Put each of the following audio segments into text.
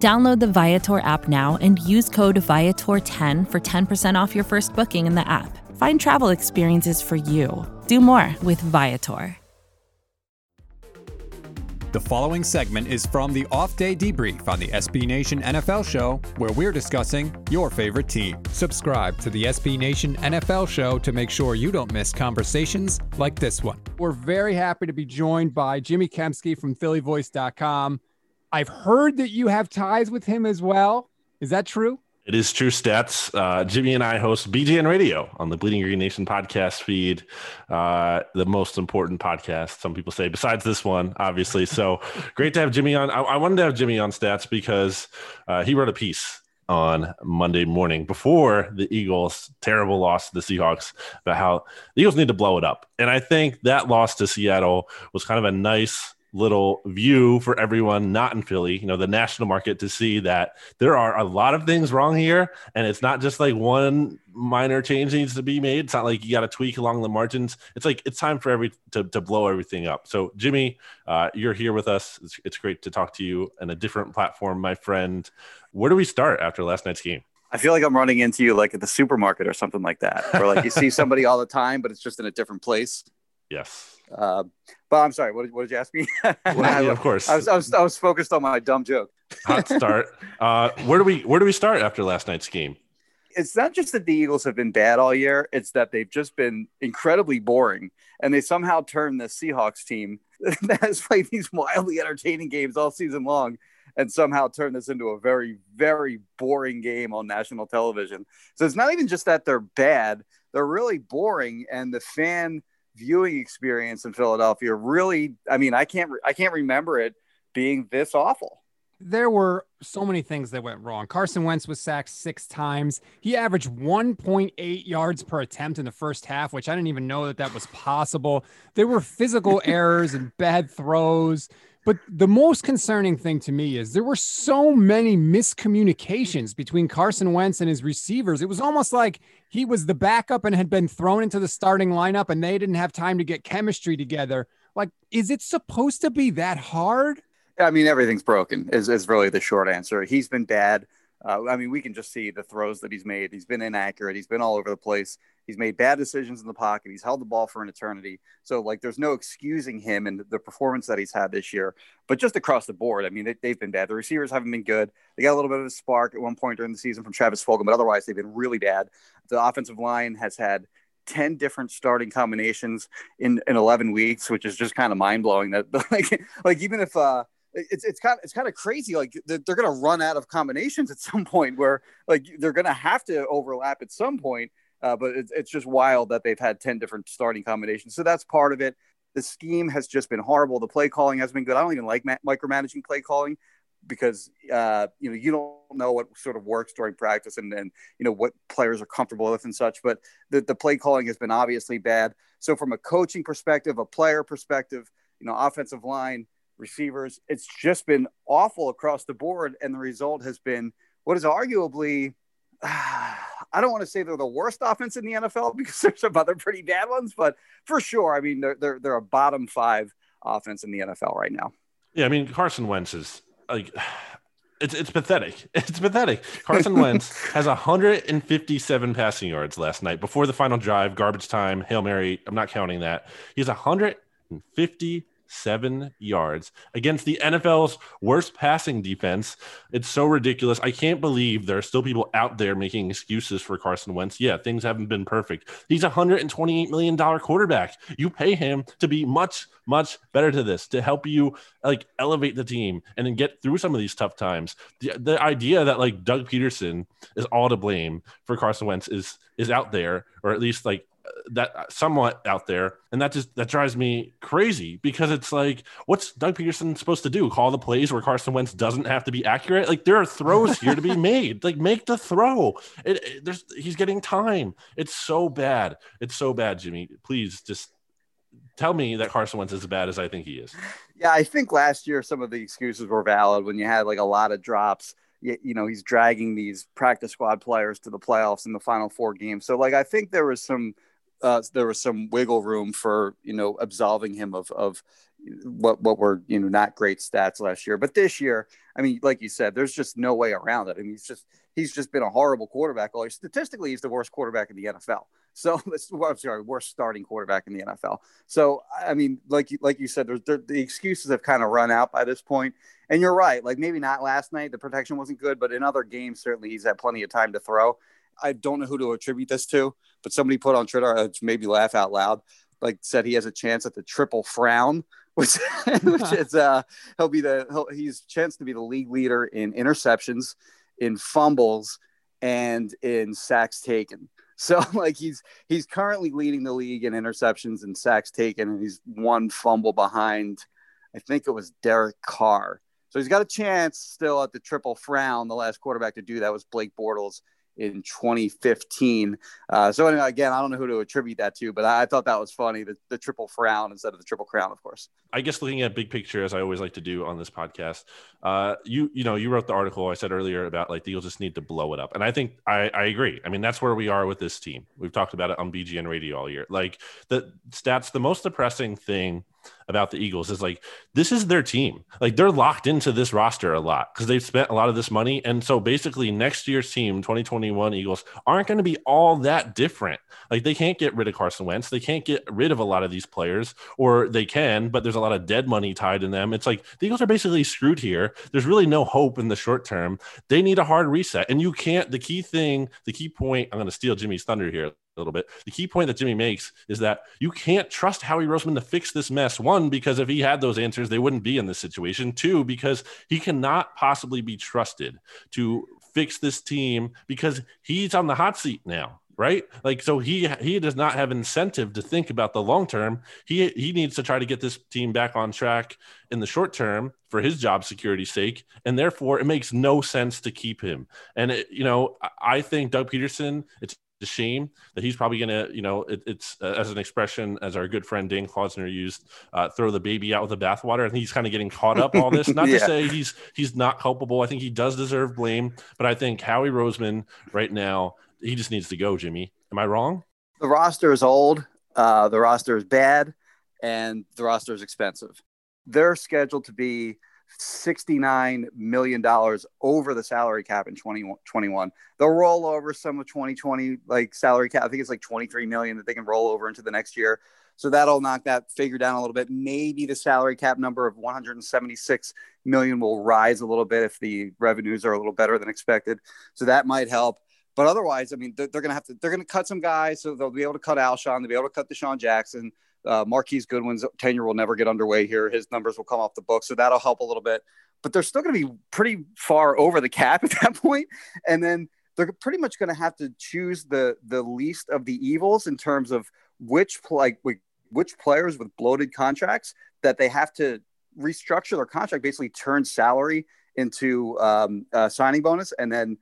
Download the Viator app now and use code Viator10 for 10% off your first booking in the app. Find travel experiences for you. Do more with Viator. The following segment is from the off day debrief on the SB Nation NFL show, where we're discussing your favorite team. Subscribe to the SB Nation NFL show to make sure you don't miss conversations like this one. We're very happy to be joined by Jimmy Kempski from PhillyVoice.com. I've heard that you have ties with him as well. Is that true? It is true stats. Uh, Jimmy and I host BGN Radio on the Bleeding Green Nation podcast feed, uh, the most important podcast, some people say, besides this one, obviously. So great to have Jimmy on. I, I wanted to have Jimmy on stats because uh, he wrote a piece on Monday morning before the Eagles' terrible loss to the Seahawks about how the Eagles need to blow it up. And I think that loss to Seattle was kind of a nice little view for everyone not in Philly, you know, the national market to see that there are a lot of things wrong here. And it's not just like one minor change needs to be made. It's not like you got to tweak along the margins. It's like it's time for every to, to blow everything up. So, Jimmy, uh, you're here with us. It's, it's great to talk to you on a different platform, my friend. Where do we start after last night's game? I feel like I'm running into you like at the supermarket or something like that, where like you see somebody all the time, but it's just in a different place. Yes. Uh, but I'm sorry. What, what did you ask me? well, yeah, of course. I was, I was, I was focused on my dumb joke. Hot start. Uh, where do we where do we start after last night's game? It's not just that the Eagles have been bad all year; it's that they've just been incredibly boring, and they somehow turned the Seahawks team that has played these wildly entertaining games all season long, and somehow turned this into a very, very boring game on national television. So it's not even just that they're bad; they're really boring, and the fan viewing experience in Philadelphia really I mean I can't I can't remember it being this awful. There were so many things that went wrong. Carson Wentz was sacked 6 times. He averaged 1.8 yards per attempt in the first half, which I didn't even know that that was possible. There were physical errors and bad throws. But the most concerning thing to me is there were so many miscommunications between Carson Wentz and his receivers. It was almost like he was the backup and had been thrown into the starting lineup and they didn't have time to get chemistry together. Like, is it supposed to be that hard? I mean, everything's broken, is, is really the short answer. He's been bad. Uh, I mean, we can just see the throws that he's made. He's been inaccurate. He's been all over the place. He's made bad decisions in the pocket. He's held the ball for an eternity. So, like, there's no excusing him and the performance that he's had this year. But just across the board, I mean, they, have been bad. The receivers haven't been good. They got a little bit of a spark at one point during the season from Travis Fulgham, but otherwise, they've been really bad. The offensive line has had 10 different starting combinations in, in 11 weeks, which is just kind of mind blowing. That, like, like, even if, uh, it's it's kind of it's kind of crazy. Like they're, they're going to run out of combinations at some point, where like they're going to have to overlap at some point. Uh, but it's, it's just wild that they've had 10 different starting combinations. So that's part of it. The scheme has just been horrible. The play calling has been good. I don't even like ma- micromanaging play calling because uh, you know you don't know what sort of works during practice and then you know what players are comfortable with and such. But the, the play calling has been obviously bad. So from a coaching perspective, a player perspective, you know, offensive line receivers. It's just been awful across the board, and the result has been what is arguably. Uh, I don't want to say they're the worst offense in the NFL because there's some other pretty bad ones, but for sure, I mean they're they're they're a bottom five offense in the NFL right now. Yeah, I mean Carson Wentz is like it's it's pathetic. It's pathetic. Carson Wentz has 157 passing yards last night before the final drive, garbage time, hail mary. I'm not counting that. He has 150 seven yards against the NFL's worst passing defense. It's so ridiculous. I can't believe there are still people out there making excuses for Carson Wentz. Yeah, things haven't been perfect. He's a $128 million quarterback. You pay him to be much, much better to this, to help you like elevate the team and then get through some of these tough times. The, the idea that like Doug Pederson is all to blame for Carson Wentz is is out there, or at least like that somewhat out there, and that just that drives me crazy because it's like, what's Doug Pederson supposed to do? Call the plays where Carson Wentz doesn't have to be accurate? Like there are throws here to be made. Like make the throw. It, it, there's he's getting time. It's so bad. It's so bad, Jimmy. Please just tell me that Carson Wentz is as bad as I think he is. Yeah, I think last year some of the excuses were valid when you had like a lot of drops. You, you know, he's dragging these practice squad players to the playoffs in the final four games. So, like, I think there was some uh, there was some wiggle room for you know absolving him of of what what were you know not great stats last year. But this year, I mean, like you said, there's just no way around it. I mean, he's just he's just been a horrible quarterback all. Statistically, he's the worst quarterback in the NFL. So I'm sorry, worst starting quarterback in the NFL. So I mean, like you like you said, there, the excuses have kind of run out by this point. And you're right. Like maybe not last night, the protection wasn't good, but in other games, certainly he's had plenty of time to throw. I don't know who to attribute this to, but somebody put on Twitter, uh, maybe laugh out loud, like said he has a chance at the triple frown, which, which is uh, he'll be the he'll, he's chance to be the league leader in interceptions, in fumbles, and in sacks taken. So like he's he's currently leading the league in interceptions and sacks taken, and he's one fumble behind. I think it was Derek Carr. So he's got a chance still at the triple frown. The last quarterback to do that was Blake Bortles in 2015. Uh, so anyway, again, I don't know who to attribute that to, but I, thought that was funny. The, the, triple frown instead of the triple crown, of course. I guess looking at big picture, as I always like to do on this podcast, uh, you you know you wrote the article I said earlier about like Eagles just need to blow it up, and I think I, I agree. I mean that's where we are with this team. We've talked about it on BGN Radio all year. Like the stats, the most depressing thing about the Eagles is like this is their team. Like they're locked into this roster a lot because they've spent a lot of this money. And so basically next year's team, 2021 Eagles, aren't going to be all that different. Like they can't get rid of Carson Wentz. They can't get rid of a lot of these players, or they can, but there's a lot of dead money tied in them. It's like the Eagles are basically screwed here. There's really no hope in the short term. They need a hard reset. And you can't, the key thing, the key point, I'm going to steal Jimmy's thunder here a little bit. The key point that Jimmy makes is that you can't trust Howie Roseman to fix this mess. One, because if he had those answers, they wouldn't be in this situation. Two, because he cannot possibly be trusted to fix this team because he's on the hot seat now right? Like so he he does not have incentive to think about the long term. He he needs to try to get this team back on track in the short term for his job security's sake, and therefore it makes no sense to keep him. And it, you know, I think Doug Pederson, it's shame that he's probably going to, you know, it, it's uh, as an expression, as our good friend Dan Klausner used, uh, throw the baby out with the bathwater. I think he's kind of getting caught up all this. Not yeah. to say he's he's not culpable. I think he does deserve blame, but I think Howie Roseman right now he just needs to go. Jimmy, am I wrong? The roster is old. Uh, the roster is bad, and the roster is expensive. They're scheduled to be $69 million over the salary cap in 2021. They'll roll over some of 2020 like salary cap. I think it's like 23 million that they can roll over into the next year. So that'll knock that figure down a little bit. Maybe the salary cap number of 176 million will rise a little bit if the revenues are a little better than expected. So that might help. But otherwise, I mean, they're, they're going to have to, they're going to cut some guys. So they'll be able to cut Alshon. They'll be able to cut DeSean Jackson. Uh, Marquise Goodwin's tenure will never get underway here. His numbers will come off the book. So that'll help a little bit. But they're still going to be pretty far over the cap at that point. And then they're pretty much going to have to choose the the least of the evils in terms of which like which players with bloated contracts that they have to restructure their contract, basically turn salary into um, a signing bonus, and then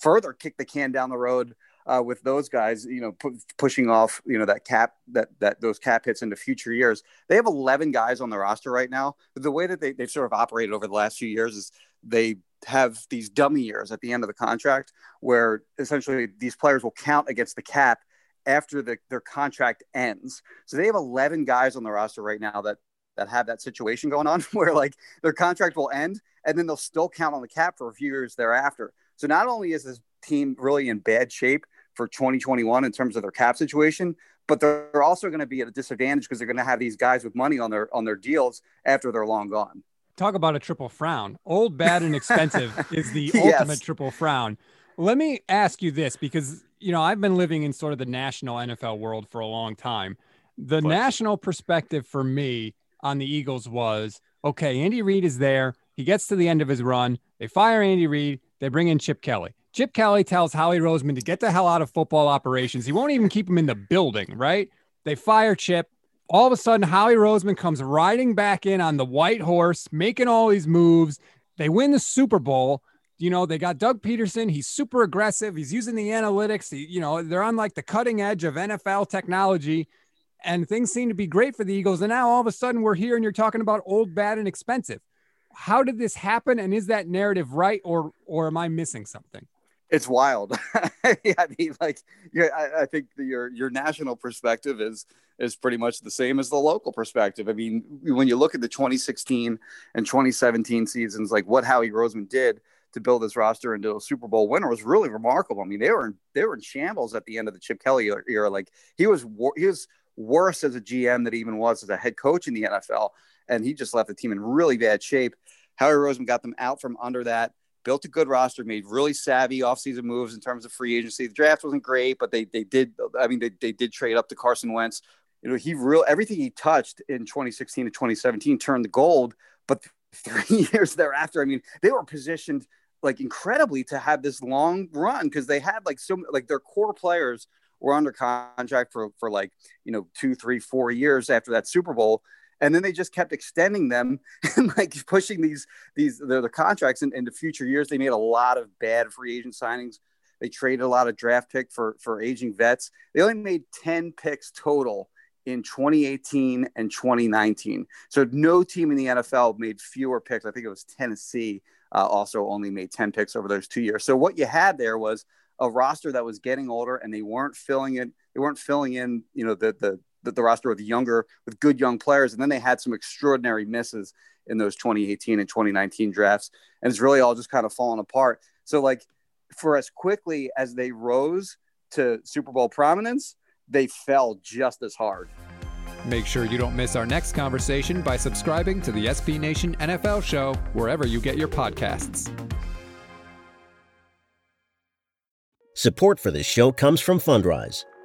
further kick the can down the road uh, with those guys, you know, pu- pushing off, you know, that cap that that those cap hits into future years. They have 11 guys on the roster right now. The way that they, they've sort of operated over the last few years is they have these dummy years at the end of the contract where essentially these players will count against the cap after the, their contract ends. So they have 11 guys on the roster right now that that have that situation going on where like their contract will end and then they'll still count on the cap for a few years thereafter. So not only is this team really in bad shape for 2021 in terms of their cap situation, but they're also going to be at a disadvantage because they're going to have these guys with money on their on their deals after they're long gone. Talk about a triple frown. Old, bad, and expensive is the yes. ultimate triple frown. Let me ask you this because you know I've been living in sort of the national NFL world for a long time. The national perspective for me on the Eagles was okay. Andy Reid is there. He gets to the end of his run. They fire Andy Reid. They bring in Chip Kelly. Chip Kelly tells Howie Roseman to get the hell out of football operations. He won't even keep him in the building, right? They fire Chip. All of a sudden, Howie Roseman comes riding back in on the white horse, making all these moves. They win the Super Bowl. You know, they got Doug Pederson. He's super aggressive. He's using the analytics. He, you know, they're on like the cutting edge of NFL technology and things seem to be great for the Eagles. And now all of a sudden we're here and you're talking about old, bad, and expensive. How did this happen? And is that narrative right, or or am I missing something? It's wild. I mean, like, I, I think the, your your national perspective is is pretty much the same as the local perspective. I mean, when you look at the 2016 and 2017 seasons, like what Howie Roseman did to build this roster into a Super Bowl winner was really remarkable. I mean, they were in, they were in shambles at the end of the Chip Kelly er, era. Like he was he was worse as a GM than he even was as a head coach in the NFL. And he just left the team in really bad shape. Howie Roseman got them out from under that, built a good roster, made really savvy offseason moves in terms of free agency. The draft wasn't great, but they they did I mean they, they did trade up to Carson Wentz. You know, he real everything he touched in 2016 to 2017 turned to gold, but three years thereafter, I mean, they were positioned like incredibly to have this long run because they had like so like their core players were under contract for for like you know two, three, four years after that Super Bowl, and then they just kept extending them and like pushing these these the, the contracts in, into future years. They made a lot of bad free agent signings. They traded a lot of draft pick for for aging vets. They only made ten picks total in 2018 and 2019. So no team in the NFL made fewer picks. I think it was Tennessee uh, also only made 10 picks over those two years. So what you had there was a roster that was getting older and they weren't filling it. They weren't filling in, you know, the, the, the, the roster with younger, with good young players. And then they had some extraordinary misses in those 2018 and 2019 drafts. And it's really all just kind of fallen apart. So like for as quickly as they rose to Super Bowl prominence, they fell just as hard. Make sure you don't miss our next conversation by subscribing to the SB Nation NFL show wherever you get your podcasts. Support for this show comes from Fundrise.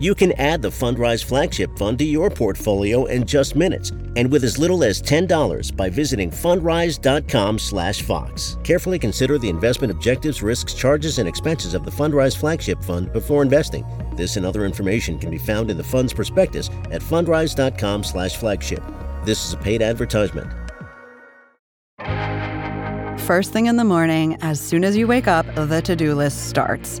You can add the Fundrise Flagship Fund to your portfolio in just minutes and with as little as $10 by visiting fundrise.com/fox. Carefully consider the investment objectives, risks, charges and expenses of the Fundrise Flagship Fund before investing. This and other information can be found in the fund's prospectus at fundrise.com/flagship. This is a paid advertisement. First thing in the morning, as soon as you wake up, the to-do list starts.